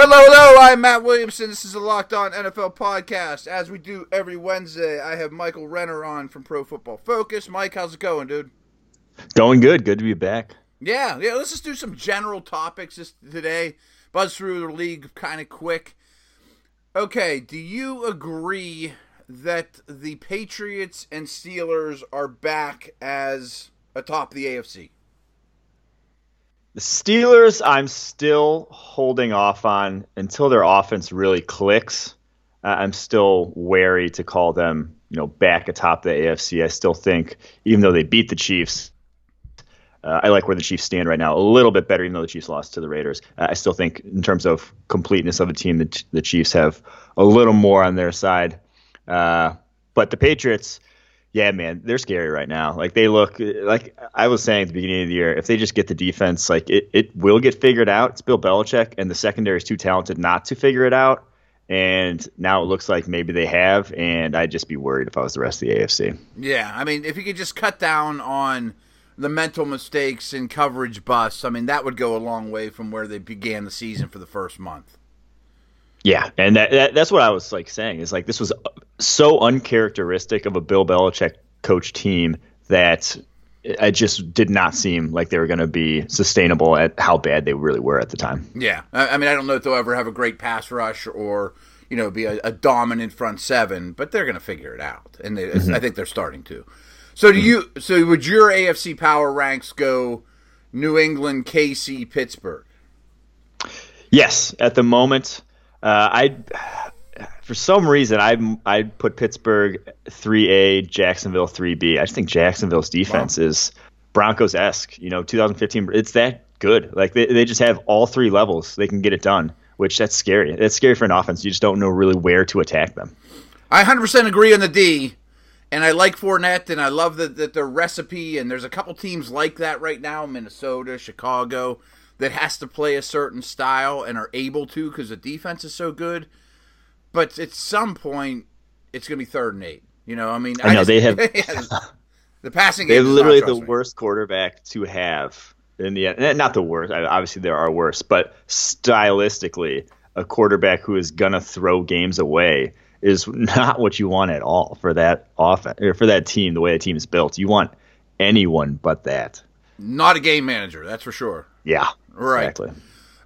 Hello, hello. I'm Matt Williamson. This is a Locked On NFL podcast. As we do every Wednesday, I have Michael Renner on from Pro Football Focus. Mike, how's it going, dude? Going good. Good to be back. Yeah, yeah. Let's just do some general topics this, today. Buzz through the league kind of quick. Okay, do you agree that the Patriots and Steelers are back as atop the AFC? The Steelers, I'm still holding off on until their offense really clicks. Uh, I'm still wary to call them, you know, back atop the AFC. I still think, even though they beat the Chiefs, uh, I like where the Chiefs stand right now. A little bit better, even though the Chiefs lost to the Raiders. Uh, I still think, in terms of completeness of a team, the, the Chiefs have a little more on their side. Uh, but the Patriots, yeah, man, they're scary right now. Like they look like I was saying at the beginning of the year, if they just get the defense, like it, it will get figured out. It's Bill Belichick, and the secondary is too talented not to figure it out. And now it looks like maybe they have, and I'd just be worried if I was the rest of the AFC. Yeah, I mean, if you could just cut down on the mental mistakes and coverage busts, I mean, that would go a long way from where they began the season for the first month. Yeah, and that, that, that's what I was like saying is like this was so uncharacteristic of a Bill Belichick coach team that it just did not seem like they were going to be sustainable at how bad they really were at the time. Yeah, I mean, I don't know if they'll ever have a great pass rush or you know be a, a dominant front seven, but they're going to figure it out, and they, mm-hmm. I think they're starting to. So do you? So would your AFC power ranks go New England, KC, Pittsburgh? Yes, at the moment, uh, I for some reason I I put Pittsburgh three A, Jacksonville three B. I just think Jacksonville's defense wow. is Broncos esque. You know, 2015. It's that good. Like they they just have all three levels. They can get it done. Which that's scary. That's scary for an offense. You just don't know really where to attack them. I 100% agree on the D, and I like Fournette, and I love that the, their recipe. And there's a couple teams like that right now: Minnesota, Chicago that has to play a certain style and are able to because the defense is so good. But at some point, it's going to be third and eight. You know, I mean, I, I know just, they have the passing. They have literally the worst quarterback to have in the eh, not the worst. Obviously, there are worse, but stylistically, a quarterback who is going to throw games away is not what you want at all for that offense or for that team. The way the team is built, you want anyone but that. Not a game manager, that's for sure. Yeah, Right. Exactly.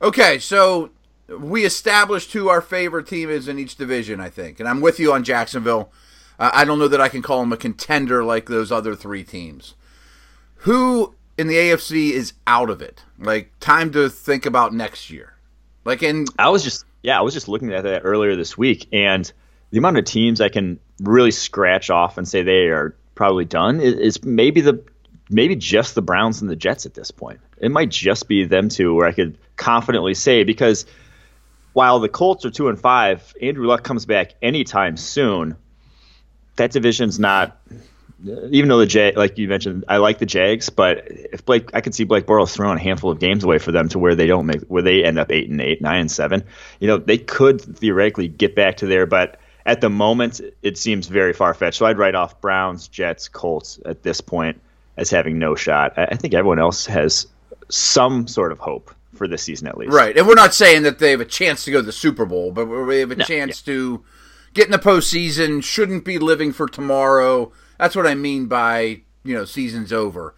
Okay, so we established who our favorite team is in each division, I think, and I'm with you on Jacksonville. Uh, I don't know that I can call them a contender like those other three teams. Who in the AFC is out of it? Like time to think about next year. Like in I was just yeah, I was just looking at that earlier this week, and the amount of teams I can really scratch off and say they are probably done is, is maybe the maybe just the Browns and the Jets at this point. It might just be them two where I could confidently say because while the Colts are two and five, Andrew Luck comes back anytime soon. That division's not. Even though the Jag, like you mentioned, I like the Jags, but if Blake, I could see Blake Bortles throwing a handful of games away for them to where they don't make, where they end up eight and eight, nine and seven. You know, they could theoretically get back to there, but at the moment, it seems very far fetched. So I'd write off Browns, Jets, Colts at this point as having no shot. I think everyone else has some sort of hope for this season at least. Right, and we're not saying that they have a chance to go to the Super Bowl, but we have a no, chance yeah. to get in the postseason. Shouldn't be living for tomorrow. That's what I mean by you know season's over.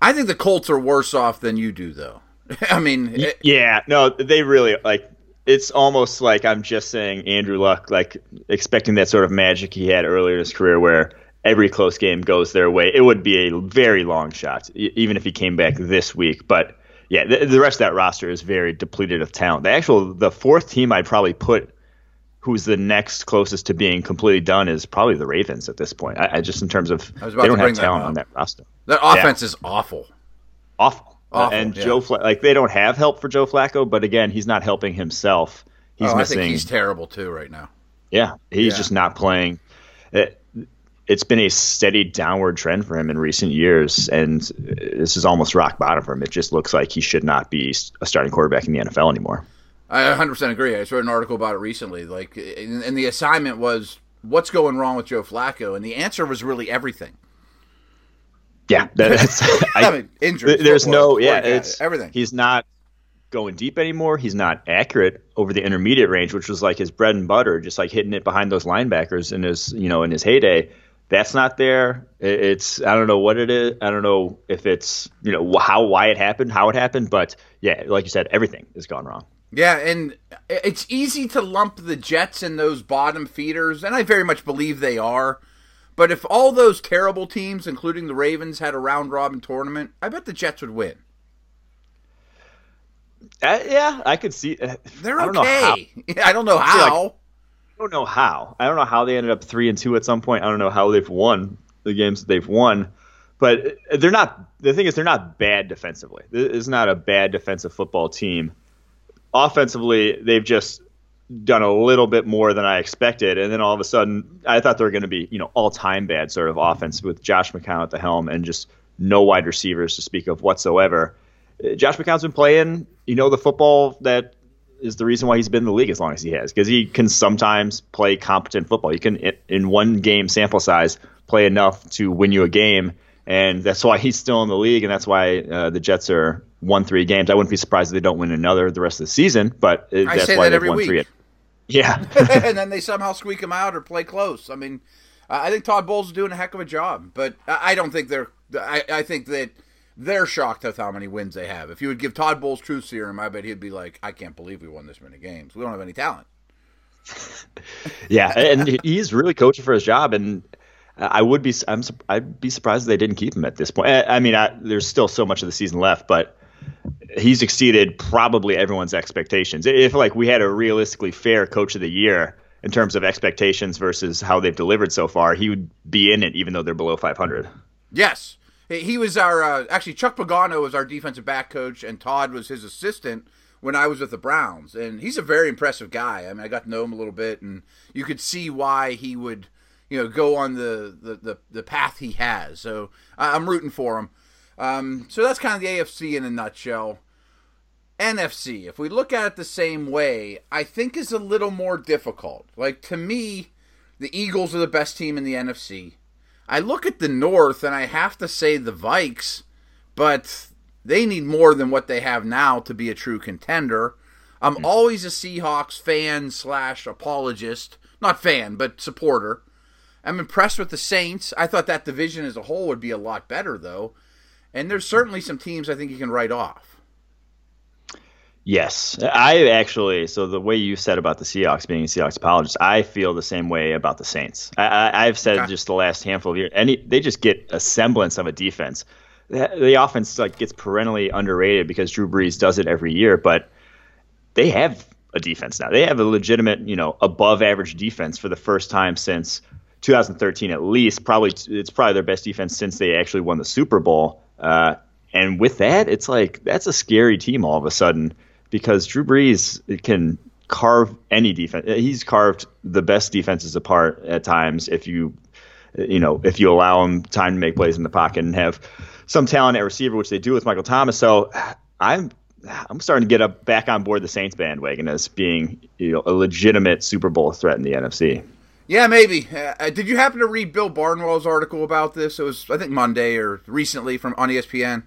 I think the Colts are worse off than you do, though. I mean, it, yeah, no, they really like. It's almost like I'm just saying Andrew Luck, like expecting that sort of magic he had earlier in his career, where every close game goes their way. It would be a very long shot, even if he came back this week. But yeah, the, the, rest of that roster is very depleted of talent. The actual the fourth team I'd probably put, who's the next closest to being completely done, is probably the Ravens at this point. I, I just in terms of they don't have talent on that roster. That offense yeah. is awful, awful. awful and yeah. Joe Fla- like they don't have help for Joe Flacco, but again, he's not helping himself. He's oh, missing. he's terrible too right now. Yeah, he's yeah. just not playing. It, it's been a steady downward trend for him in recent years, and this is almost rock bottom for him. It just looks like he should not be a starting quarterback in the NFL anymore. I 100% agree. I just read an article about it recently. Like, and the assignment was, "What's going wrong with Joe Flacco?" And the answer was really everything. Yeah, that's. I, I mean, injuries. There's no, yeah, it's everything. He's not going deep anymore. He's not accurate over the intermediate range, which was like his bread and butter, just like hitting it behind those linebackers in his you know in his heyday. That's not there. It's I don't know what it is. I don't know if it's you know how why it happened, how it happened, but yeah, like you said, everything has gone wrong. Yeah, and it's easy to lump the Jets in those bottom feeders, and I very much believe they are. But if all those terrible teams, including the Ravens, had a round robin tournament, I bet the Jets would win. Uh, yeah, I could see. Uh, They're I okay. I don't know how. I, don't know how. I don't know how they ended up three and two at some point. I don't know how they've won the games that they've won. But they're not. The thing is, they're not bad defensively. It's not a bad defensive football team. Offensively, they've just done a little bit more than I expected, and then all of a sudden, I thought they were going to be, you know, all-time bad sort of offense with Josh McCown at the helm and just no wide receivers to speak of whatsoever. Josh McCown's been playing, you know, the football that is the reason why he's been in the league as long as he has, because he can sometimes play competent football. He can, in one game sample size, play enough to win you a game, and that's why he's still in the league, and that's why uh, the Jets are won three games. I wouldn't be surprised if they don't win another the rest of the season, but it, that's why that they've won week. three. Yeah, and then they somehow squeak them out or play close. I mean, I think Todd Bowles is doing a heck of a job, but I don't think they're. I, I think that they're shocked at how many wins they have. If you would give Todd Bowles truth serum, I bet he'd be like, "I can't believe we won this many games. We don't have any talent." yeah, and he's really coaching for his job, and I would be I'm I'd be surprised if they didn't keep him at this point. I, mean, I, there's still so much of the season left, but he's exceeded probably everyone's expectations. If like we had a realistically fair coach of the year in terms of expectations versus how they've delivered so far, he would be in it even though they're below 500. Yes. He was our uh, actually Chuck Pagano was our defensive back coach, and Todd was his assistant when I was with the Browns. And he's a very impressive guy. I mean, I got to know him a little bit, and you could see why he would, you know, go on the the, the, the path he has. So I'm rooting for him. Um, so that's kind of the AFC in a nutshell. NFC, if we look at it the same way, I think is a little more difficult. Like to me, the Eagles are the best team in the NFC. I look at the North and I have to say the Vikes, but they need more than what they have now to be a true contender. I'm mm-hmm. always a Seahawks fan slash apologist, not fan, but supporter. I'm impressed with the Saints. I thought that division as a whole would be a lot better, though. And there's certainly some teams I think you can write off. Yes, I actually. So the way you said about the Seahawks being a Seahawks apologist, I feel the same way about the Saints. I, have said okay. just the last handful of years, and they just get a semblance of a defense. The, the offense like gets perennially underrated because Drew Brees does it every year, but they have a defense now. They have a legitimate, you know, above average defense for the first time since 2013 at least. Probably it's probably their best defense since they actually won the Super Bowl. Uh, and with that, it's like that's a scary team all of a sudden because Drew Brees can carve any defense. He's carved the best defenses apart at times if you you know if you allow him time to make plays in the pocket and have some talent at receiver, which they do with Michael Thomas. So I'm I'm starting to get up back on board the Saints bandwagon as being you know a legitimate Super Bowl threat in the NFC. Yeah, maybe. Uh, did you happen to read Bill Barnwell's article about this? It was I think Monday or recently from on ESPN.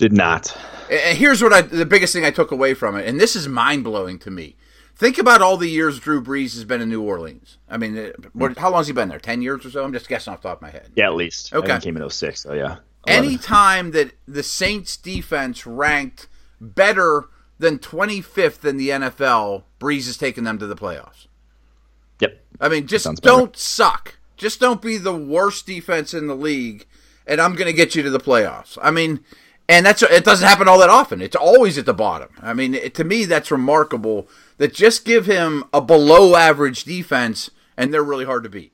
Did not. And here's what I the biggest thing I took away from it, and this is mind blowing to me. Think about all the years Drew Brees has been in New Orleans. I mean, uh, what, how long has he been there? Ten years or so? I'm just guessing off the top of my head. Yeah, at least. Okay, came in 06, so yeah. 11. Any time that the Saints defense ranked better than 25th in the NFL, Brees has taken them to the playoffs. Yep. I mean, just don't suck. Just don't be the worst defense in the league, and I'm going to get you to the playoffs. I mean, and that's it doesn't happen all that often. It's always at the bottom. I mean, it, to me, that's remarkable. That just give him a below average defense, and they're really hard to beat.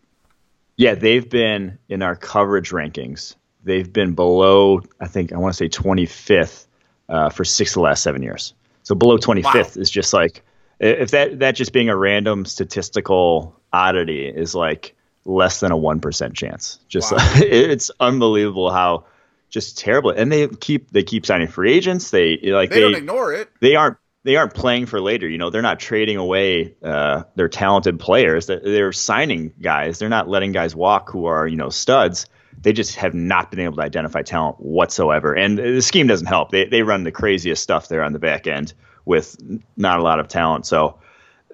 Yeah, they've been in our coverage rankings. They've been below, I think, I want to say 25th uh, for six of the last seven years. So below 25th wow. is just like if that that just being a random statistical oddity is like less than a one percent chance. Just wow. it's unbelievable how just terrible. And they keep they keep signing free agents. They like they, they don't ignore it. They aren't they aren't playing for later. You know, they're not trading away uh, their talented players. They're, signing guys. They're not letting guys walk who are you know studs. they just have not been able to identify talent whatsoever. And the scheme doesn't help. They they run the craziest stuff there on the back end with not a lot of talent. So,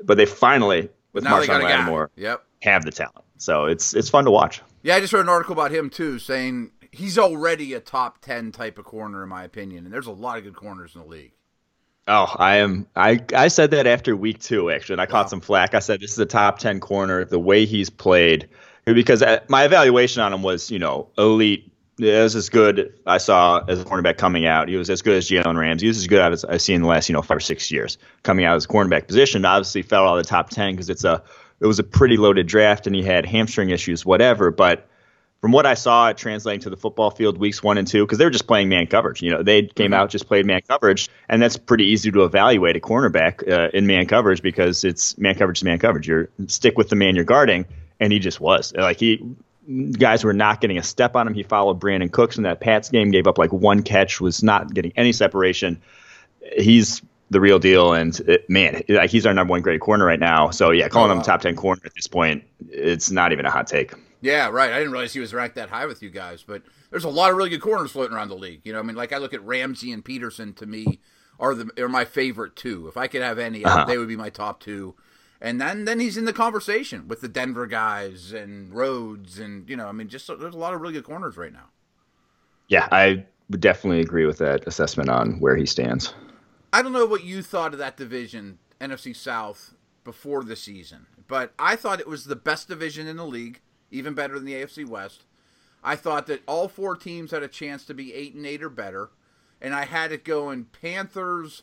but they finally with Marshon Lattimore yep. have the talent. So it's it's fun to watch. Yeah, I just read an article about him too, saying he's already a top ten type of corner in my opinion, and there's a lot of good corners in the league. Oh, I am. I I said that after week two, actually, and I caught some flack. I said this is a top ten corner. The way he's played, because uh, my evaluation on him was, you know, elite. It was as good I saw as a cornerback coming out. He was as good as Jalen Ramsey. He was as good as I've seen in the last, you know, five or six years coming out as a cornerback position. Obviously, fell out of the top ten because it's a it was a pretty loaded draft, and he had hamstring issues, whatever. But from what I saw, it translating to the football field weeks one and two because they were just playing man coverage. You know, they came mm-hmm. out just played man coverage, and that's pretty easy to evaluate a cornerback uh, in man coverage because it's man coverage to man coverage. You stick with the man you're guarding, and he just was like he guys were not getting a step on him. He followed Brandin Cooks in that Pats game, gave up like one catch, was not getting any separation. He's the real deal, and it, man, like he's our number one great corner right now. So yeah, calling oh, wow. him top ten corner at this point, it's not even a hot take. Yeah, right. I didn't realize he was ranked that high with you guys, but there's a lot of really good corners floating around the league. You know, I mean, like I look at Ramsey and Peterson to me are the are my favorite two. If I could have any, uh-huh. they would be my top two. And then then he's in the conversation with the Denver guys and Rhodes and you know, I mean, just there's a lot of really good corners right now. Yeah, I would definitely agree with that assessment on where he stands. I don't know what you thought of that division, NFC South, before the season, but I thought it was the best division in the league even better than the AFC West. I thought that all four teams had a chance to be eight and eight or better, and I had it going Panthers,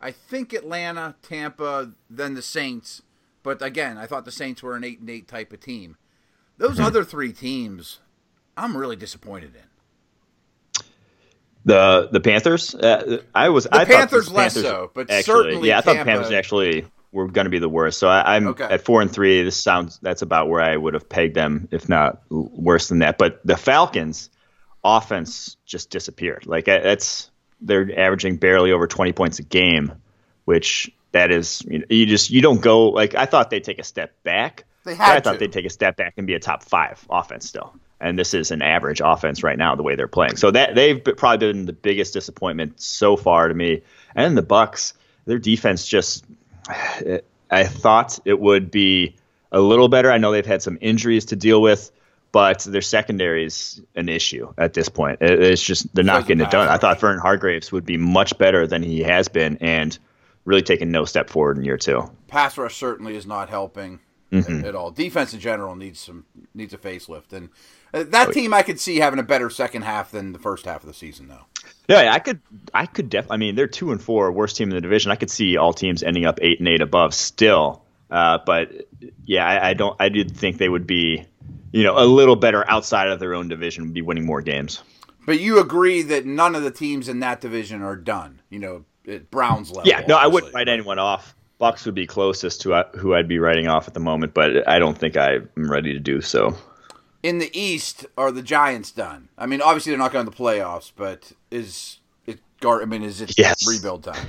I think Atlanta, Tampa, then the Saints. But again, I thought the Saints were an eight and eight type of team. Those other three teams, I'm really disappointed in. The the Panthers, uh, I was. The I Panthers, less Panthers so, but actually, certainly, yeah, I thought Tampa, the Panthers actually were going to be the worst. So I, am okay. at four and three. This sounds that's about where I would have pegged them, if not worse than that. But the Falcons' offense just disappeared. Like that's they're averaging barely over 20 points a game, which that is you, know, you just you don't go like I thought they'd take a step back. They had I thought they'd take a step back and be a top five offense still. And this is an average offense right now, the way they're playing. So that they've probably been the biggest disappointment so far to me. And the Bucks, their defense just I thought it would be a little better. I know they've had some injuries to deal with, but their secondary is an issue at this point. It's just they're not getting it done. I thought Vernon Hargreaves would be much better than he has been, and really taking no step forward in year two. Pass rush certainly is not helping mm-hmm. at all. Defense in general needs some needs a facelift, and uh, that oh, team I could see having a better second half than the first half of the season, though. Yeah, I could, I could definitely. I mean, they're two and four, worst team in the division. I could see all teams ending up eight and eight above still. Uh, but yeah, I, I, don't. I did think they would be, you know, a little better outside of their own division, be winning more games. But you agree that none of the teams in that division are done. You know, at Browns level. Yeah, no, I wouldn't write anyone off. Bucks would be closest to uh, who I'd be writing off at the moment, but I don't think I'm ready to do so in the East, are the Giants done? I mean, obviously they're not going to the playoffs, but is it? Gar- I mean, is it yes. rebuild time?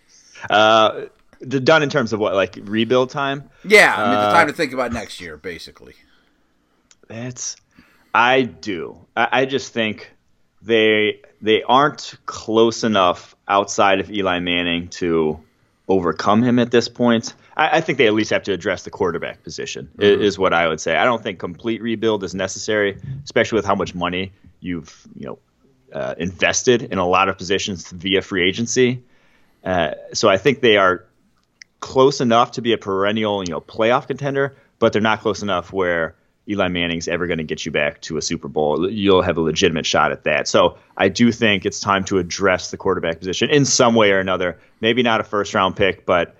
uh, done in terms of what, like rebuild time? Yeah, I mean, uh, the time to think about next year, basically. That's, I do. I, I just think they they aren't close enough outside of Eli Manning to overcome him at this point. I, I, think they at least have to address the quarterback position. Mm-hmm. Is, what I would say. I don't think complete rebuild is necessary, especially with how much money you've you know uh, invested in a lot of positions via free agency. Uh, so I think they are close enough to be a perennial you know playoff contender, but they're not close enough where Eli Manning's ever going to get you back to a Super Bowl. You'll have a legitimate shot at that. So I do think it's time to address the quarterback position in some way or another. Maybe not a first round pick, but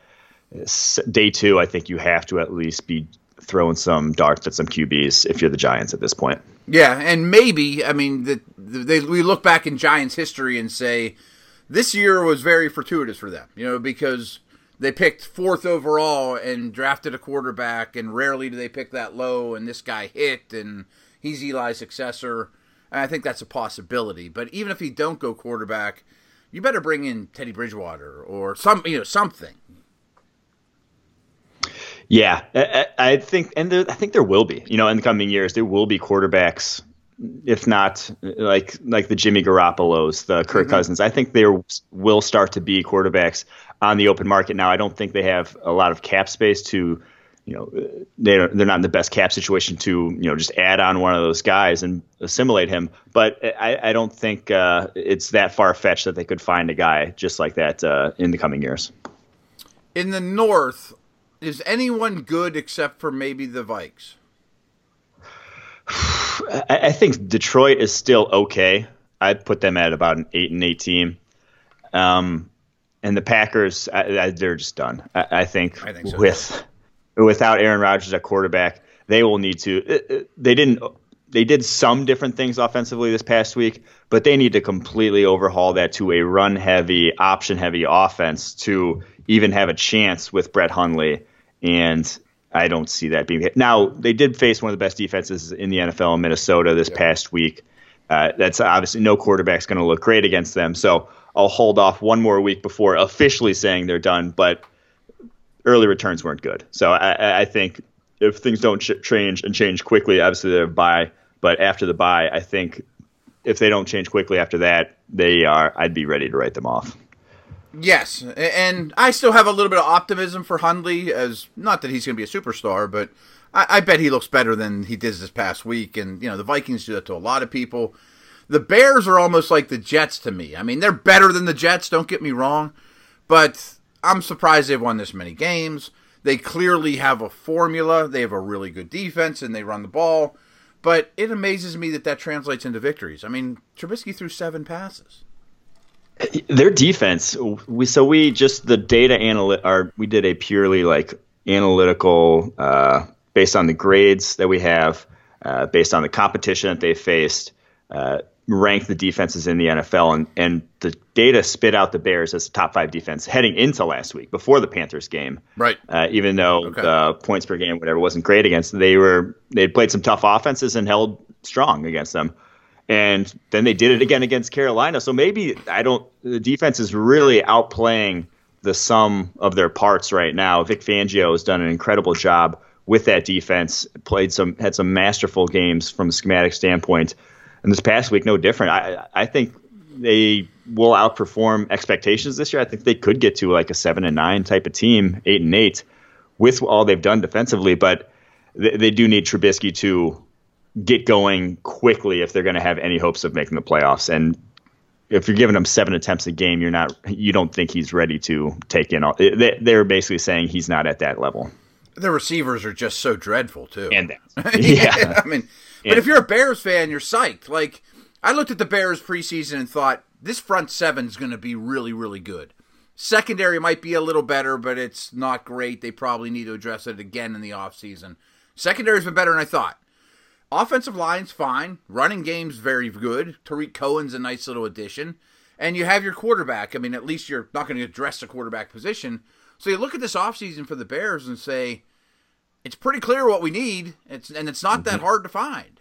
day two, I think you have to at least be throwing some darts at some QBs if you're the Giants at this point. Yeah, and maybe I mean the, they, we look back in Giants history and say this year was very fortuitous for them, you know, because they picked fourth overall and drafted a quarterback, and rarely do they pick that low. And this guy hit, and he's Eli's successor. And I think that's a possibility. But even if he don't go quarterback, you better bring in Teddy Bridgewater or some, you know, something. Yeah, I, I think, and there, I think there will be. You know, in the coming years, there will be quarterbacks if not like like the Jimmy Garoppolo's, the Kirk mm-hmm. Cousins. I think there will start to be quarterbacks on the open market now. I don't think they have a lot of cap space to, you know, they're they're not in the best cap situation to you know just add on one of those guys and assimilate him. But I, I don't think uh, it's that far fetched that they could find a guy just like that uh, in the coming years. In the North, is anyone good except for maybe the Vikes? I think Detroit is still okay. I'd put them at about an eight and eight team. Um, and the Packers, I, I, they're just done. I, I think, think so with without Aaron Rodgers at quarterback, they will need to. Uh, uh, they didn't. They did some different things offensively this past week, but they need to completely overhaul that to a run heavy, option heavy offense to even have a chance with Brett Hundley. And I don't see that being hit. Now, they did face one of the best defenses in the NFL in Minnesota this yeah. past week. Uh, that's obviously no quarterback's going to look great against them. So I'll hold off one more week before officially saying they're done. But early returns weren't good. So I, I think if things don't ch- change and change quickly, obviously they're bye. But after the bye, I think if they don't change quickly after that, they are. I'd be ready to write them off. Yes, and I still have a little bit of optimism for Hundley, as not that he's going to be a superstar, but I, I, bet he looks better than he did this past week. And you know, the Vikings do that to a lot of people. The Bears are almost like the Jets to me. I mean, they're better than the Jets. Don't get me wrong, but I'm surprised they've won this many games. They clearly have a formula. They have a really good defense, and they run the ball. But it amazes me that that translates into victories. I mean, Trubisky threw seven passes. Their defense. We so we just the data analyt. Are we did a purely like analytical uh, based on the grades that we have, uh, based on the competition that they faced. Uh, rank the defenses in the NFL, and, and the data spit out the Bears as the top five defense heading into last week before the Panthers game. Right. Uh, even though okay. the points per game, whatever, wasn't great against them, they were they played some tough offenses and held strong against them. And then they did it again against Carolina. So maybe I don't. The defense is really outplaying the sum of their parts right now. Vic Fangio has done an incredible job with that defense. Played some had some masterful games from a schematic standpoint and this past week, no different. I I think they will outperform expectations this year. I think they could get to like a seven and nine type of team, eight and eight, with all they've done defensively. But they, they do need Trubisky to get going quickly if they're going to have any hopes of making the playoffs. And if you're giving him seven attempts a game, you're not. You don't think he's ready to take in all. They, they're basically saying he's not at that level. The receivers are just so dreadful too. And that, yeah, I mean but if you're a Bears fan, you're psyched. Like I looked at the Bears preseason and thought this front seven is going to be really, really good. Secondary might be a little better, but it's not great. They probably need to address it again in the offseason. Secondary's been better than I thought. Offensive line's fine. Running game's very good. Tarik Cohen's a nice little addition. And you have your quarterback. I mean, at least you're not going to address the quarterback position. So you look at this offseason for the Bears and say, it's pretty clear what we need. It's and it's not mm-hmm. that hard to find.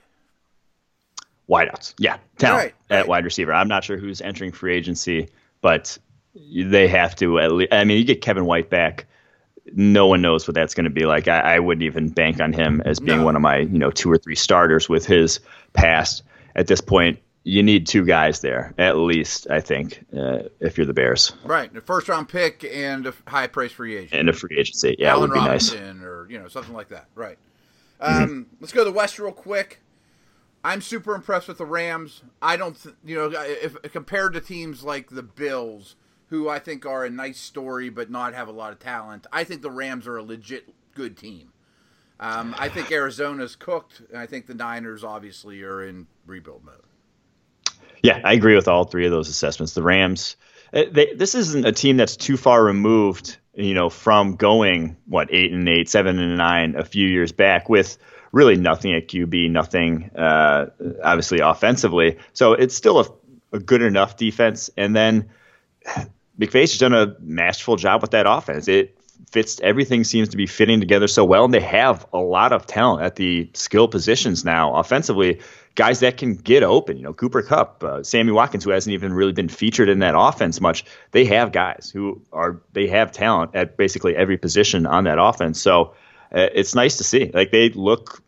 Wideouts, yeah, talent right, at right. wide receiver. I'm not sure who's entering free agency, but they have to at least. I mean, you get Kevin White back. No one knows what that's going to be like. I, I, wouldn't even bank on him as being no. one of my, you know, two or three starters with his past at this point you need two guys there at least. I think uh, if you're the Bears, right? A first round pick and a high price free agent and a free agency, yeah, Allen would be Robinson nice, or you know something like that, right? Mm-hmm. Um, let's go to the West real quick. I'm super impressed with the Rams. I don't, th- you know, if compared to teams like the Bills, who I think are a nice story but not have a lot of talent, I think the Rams are a legit good team. Um, I think Arizona's cooked, and I think the Niners obviously are in rebuild mode. Yeah, I agree with all three of those assessments. The Rams, uh, they, this isn't a team that's too far removed, you know, from going what eight and eight, seven and nine a few years back with really nothing at QB, nothing uh, obviously offensively. So it's still a, a good enough defense. And then McVay's done a masterful job with that offense. It fits everything seems to be fitting together so well, and they have a lot of talent at the skill positions now offensively guys that can get open. You know, Cooper Kupp, uh, Sammy Watkins, who hasn't even really been featured in that offense much. They have guys who are they have talent at basically every position on that offense. So uh, it's nice to see. Like they look.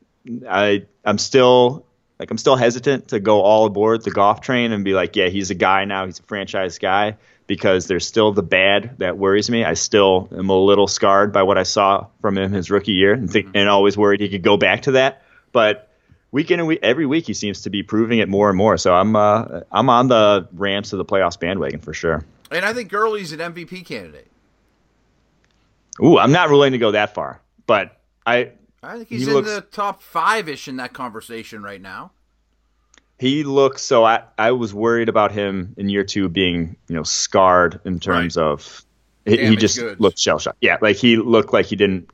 I I'm still like I'm still hesitant to go all aboard the Goff train and be like, yeah, he's a guy now, he's a franchise guy because there's still the bad that worries me. I still am a little scarred by what I saw from him his rookie year and think and always worried he could go back to that. But week in and week, every week he seems to be proving it more and more. So I'm uh, I'm on the Rams to the playoffs bandwagon for sure. And I think Gurley's an MVP candidate. Ooh, I'm not willing to go that far, but I I think he's he in looks, the top five ish in that conversation right now. He looks so. I I was worried about him in year two being you know scarred in terms right. of he, he just goods. looked shell shocked. Yeah, like he looked like he didn't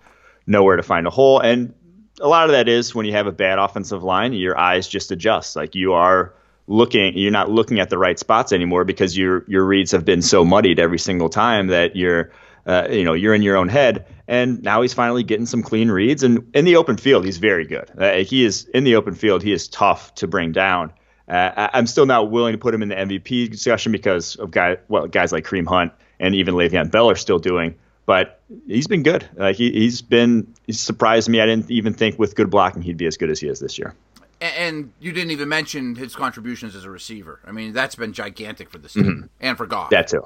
know where to find a hole, and a lot of that is when you have a bad offensive line, your eyes just adjust. Like you are looking, you're not looking at the right spots anymore because your your reads have been so muddied every single time that you're uh, you know you're in your own head and now he's finally getting some clean reads. And in the open field, he's very good. Uh, he is in the open field. He is tough to bring down. Uh, I'm still not willing to put him in the MVP discussion because of guy, well, guys like Kareem Hunt and even Le'Veon Bell are still doing. But he's been good. Uh, he, has been he's surprised me. I didn't even think with good blocking he'd be as good as he is this year. And you didn't even mention his contributions as a receiver. I mean, that's been gigantic for this team mm-hmm. and for Goff. That too.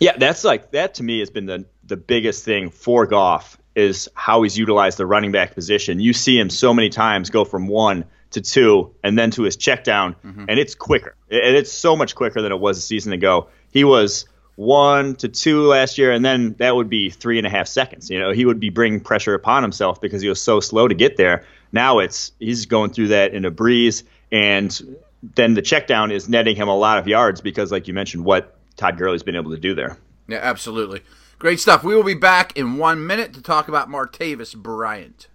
Yeah, that's like that to me has been the the biggest thing for Goff is how he's utilized the running back position. You see him so many times go from one to two and then to his check down, mm-hmm. and it's quicker. And it's so much quicker than it was a season ago. He was one to two last year, and then that would be three and a half seconds. You know, he would be bringing pressure upon himself because he was so slow to get there. Now it's he's going through that in a breeze, and then the check down is netting him a lot of yards because, like you mentioned, what Todd Gurley's been able to do there. Yeah, absolutely. Great stuff. We will be back in one minute to talk about Martavis Bryant.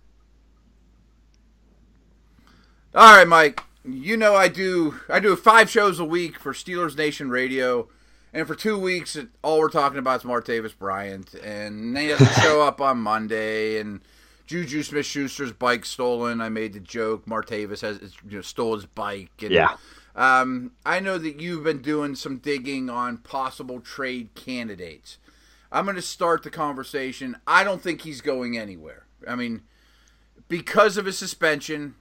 All right, Mike. You know I do I do five shows a week for Steelers Nation Radio, and for two weeks all we're talking about is Martavis Bryant, and he doesn't show up on Monday, and Juju Smith Schuster's bike stolen. I made the joke Martavis has you know, stole his bike, and yeah. Um, I know that you've been doing some digging on possible trade candidates. I'm going to start the conversation. I don't think he's going anywhere. I mean, because of his suspension,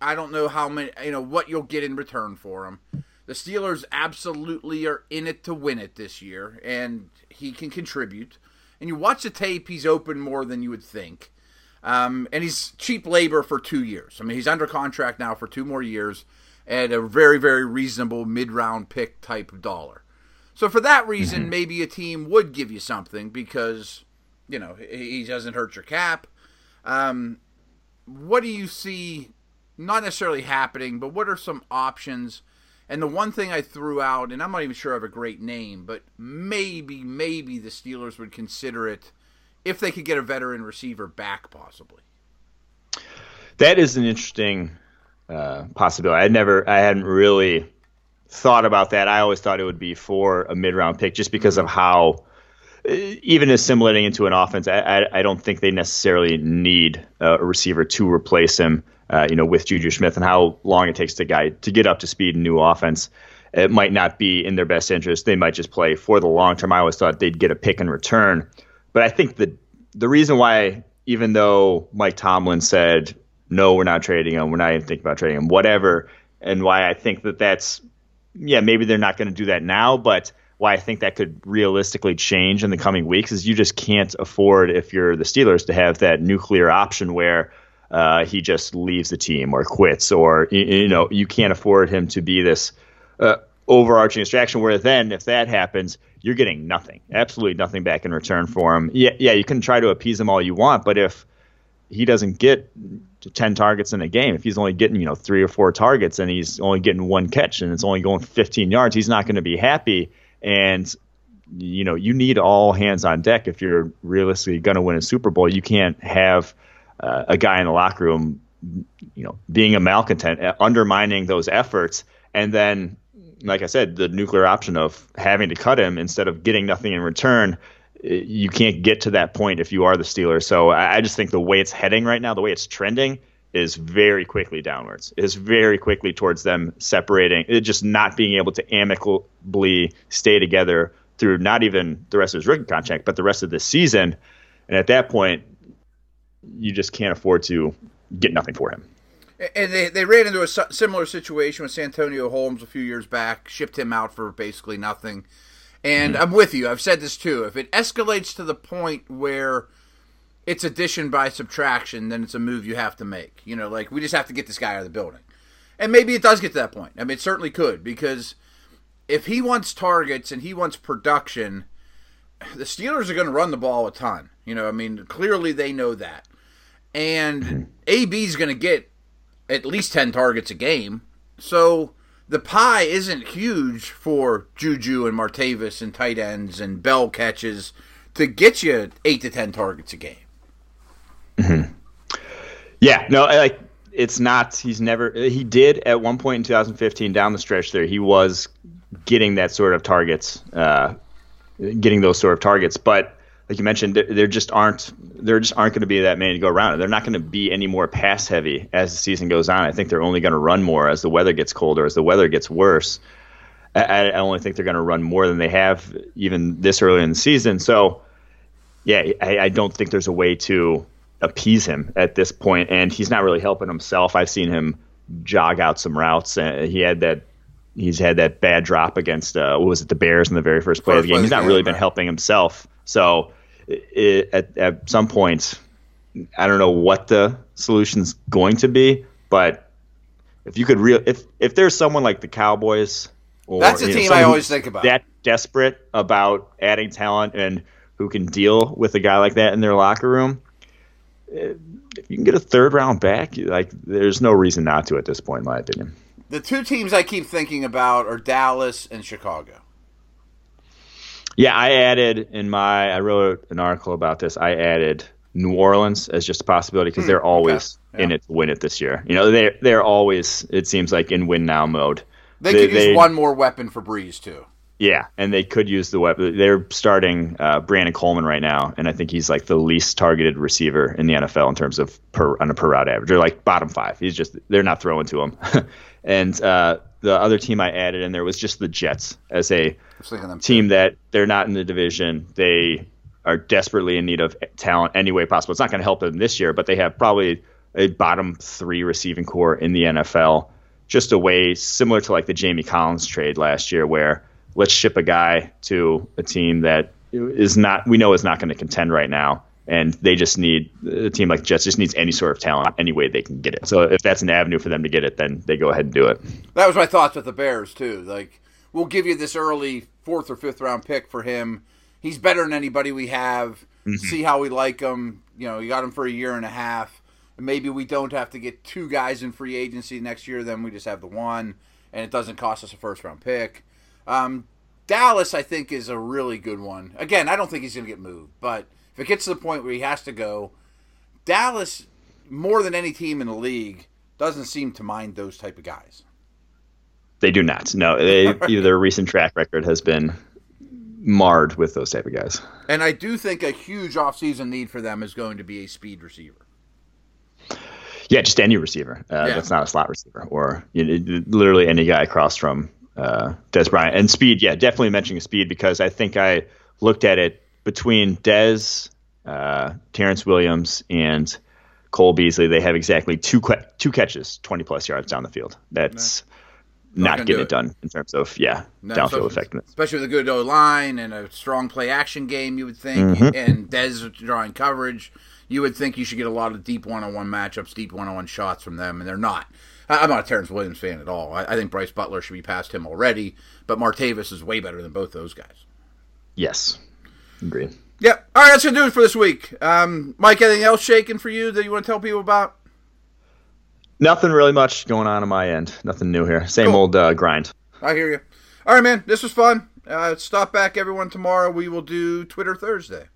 I don't know how many, you know, what you'll get in return for him. The Steelers absolutely are in it to win it this year, and he can contribute. And you watch the tape, he's open more than you would think. Um, and he's cheap labor for two years. I mean, he's under contract now for two more years at a very, very reasonable mid round pick type dollar. So for that reason, mm-hmm. maybe a team would give you something because, you know, he doesn't hurt your cap. Um, what do you see, not necessarily happening, but what are some options? And the one thing I threw out, and I'm not even sure I have a great name, but maybe, maybe the Steelers would consider it if they could get a veteran receiver back, possibly. That is an interesting uh, possibility. I never, I hadn't really thought about that. I always thought it would be for a mid round pick just because of how, uh, even assimilating into an offense, I, I, I don't think they necessarily need a receiver to replace him. Uh, you know, with Juju Smith and how long it takes to guy to get up to speed in new offense. It might not be in their best interest. They might just play for the long term. I always thought they'd get a pick in return. But I think the the reason why, even though Mike Tomlin said no, we're not trading him. We're not even thinking about trading him. Whatever. And why I think that that's yeah, maybe they're not going to do that now, but why I think that could realistically change in the coming weeks is you just can't afford if you're the Steelers to have that nuclear option where uh, he just leaves the team or quits, or you, you know you can't afford him to be this uh, overarching distraction. Where then, if that happens, you're getting nothing, absolutely nothing back in return for him. Yeah, yeah, you can try to appease him all you want, but if he doesn't get 10 targets in a game. If he's only getting, you know, three or four targets and he's only getting one catch and it's only going 15 yards, he's not going to be happy. And, you know, you need all hands on deck if you're realistically going to win a Super Bowl. You can't have uh, a guy in the locker room, you know, being a malcontent, uh, undermining those efforts. And then, like I said, the nuclear option of having to cut him instead of getting nothing in return you can't get to that point if you are the Steelers. So I just think the way it's heading right now, the way it's trending, is very quickly downwards. Is very quickly towards them separating, it just not being able to amicably stay together through not even the rest of his rookie contract, but the rest of the season. And at that point, you just can't afford to get nothing for him. And they, they ran into a similar situation with Santonio Holmes a few years back, shipped him out for basically nothing. And mm-hmm. I'm with you. I've said this too. If it escalates to the point where it's addition by subtraction, then it's a move you have to make. You know, like we just have to get this guy out of the building. And maybe it does get to that point. I mean, it certainly could because if he wants targets and he wants production, the Steelers are going to run the ball a ton. You know, I mean, clearly they know that. And mm-hmm. AB is going to get at least 10 targets a game. So the pie isn't huge for Juju and Martavis and tight ends and Bell catches to get you 8 to 10 targets a game. Mm-hmm. Yeah, no, like it's not. He's never. He did at one point in 2015 down the stretch there. He was getting that sort of targets, uh, getting those sort of targets. But like you mentioned, there, just aren't there just aren't going to be that many to go around. They're not going to be any more pass heavy as the season goes on. I think they're only going to run more as the weather gets colder, as the weather gets worse. I, I only think they're going to run more than they have even this early in the season. So, yeah, I, I don't think there's a way to appease him at this point, and he's not really helping himself. I've seen him jog out some routes. Uh, he had that. He's had that bad drop against uh, what was it, the Bears in the very first play first of the game. He's not really been helping himself. So it, at at some point, I don't know what the solution's going to be, but if you could real if if there's someone like the Cowboys, or, that's a team know, I always think about that desperate about adding talent and who can deal with a guy like that in their locker room eh, if you can get a third round back, like there's no reason not to at this point, in my opinion. The two teams I keep thinking about are Dallas and Chicago. Yeah, I added in my I wrote an article about this. I added New Orleans as just a possibility because mm, they're always okay. yeah. in it to win it this year. You know, they they're always it seems like in win now mode. They, they could use one more weapon for Brees too. Yeah, and they could use the weapon. They're starting uh, Brandon Coleman right now, and I think he's like the least targeted receiver in the NFL in terms of per on a per route average. They're like bottom five. He's just they're not throwing to him. and uh, the other team I added in there was just the Jets as a team that they're not in the division. They are desperately in need of talent any way possible. It's not going to help them this year, but they have probably a bottom three receiving corps in the NFL. Just a way similar to like the Jamie Collins trade last year, where let's ship a guy to a team that is not we know is not going to contend right now and they just need a team like the Jets just needs any sort of talent any way they can get it. So if that's an avenue for them to get it, then they go ahead and do it. That was my thoughts with the Bears too. Like we'll give you this early fourth or fifth round pick for him. He's better than anybody we have. Mm-hmm. See how we like him. You know, you got him for a year and a half. Maybe we don't have to get two guys in free agency next year. Then we just have the one, and it doesn't cost us a first round pick. Um, Dallas, I think, is a really good one. Again, I don't think he's going to get moved, but if it gets to the point where he has to go, Dallas, more than any team in the league, doesn't seem to mind those type of guys. They do not. No, they, their recent track record has been marred with those type of guys. And I do think a huge offseason need for them is going to be a speed receiver. Yeah, just any receiver uh, yeah. that's not a slot receiver, or you know, literally any guy across from uh, Dez Bryant and speed. Yeah, definitely mentioning speed because I think I looked at it between Dez, uh, Terrance Williams, and Cole Beasley. They have exactly two two catches, twenty plus yards down the field. That's no, not, not getting it. it. done in terms of yeah no, downfield effectiveness. Especially with a good O line and a strong play action game, you would think, mm-hmm. and Dez drawing coverage. You would think you should get a lot of deep one on one matchups, deep one on one shots from them, and they're not. I'm not a Terrance Williams fan at all. I, I, think Brice Butler should be past him already, but Martavis is way better than both those guys. Yes, agreed. Yep. All right, that's gonna do it for this week. Um, Mike, anything else shaking for you that you want to tell people about? Nothing really much going on on my end. Nothing new here. Same cool. old uh, grind. I hear you. All right, man. This was fun. Uh, stop back, everyone. Tomorrow we will do Twitter Thursday.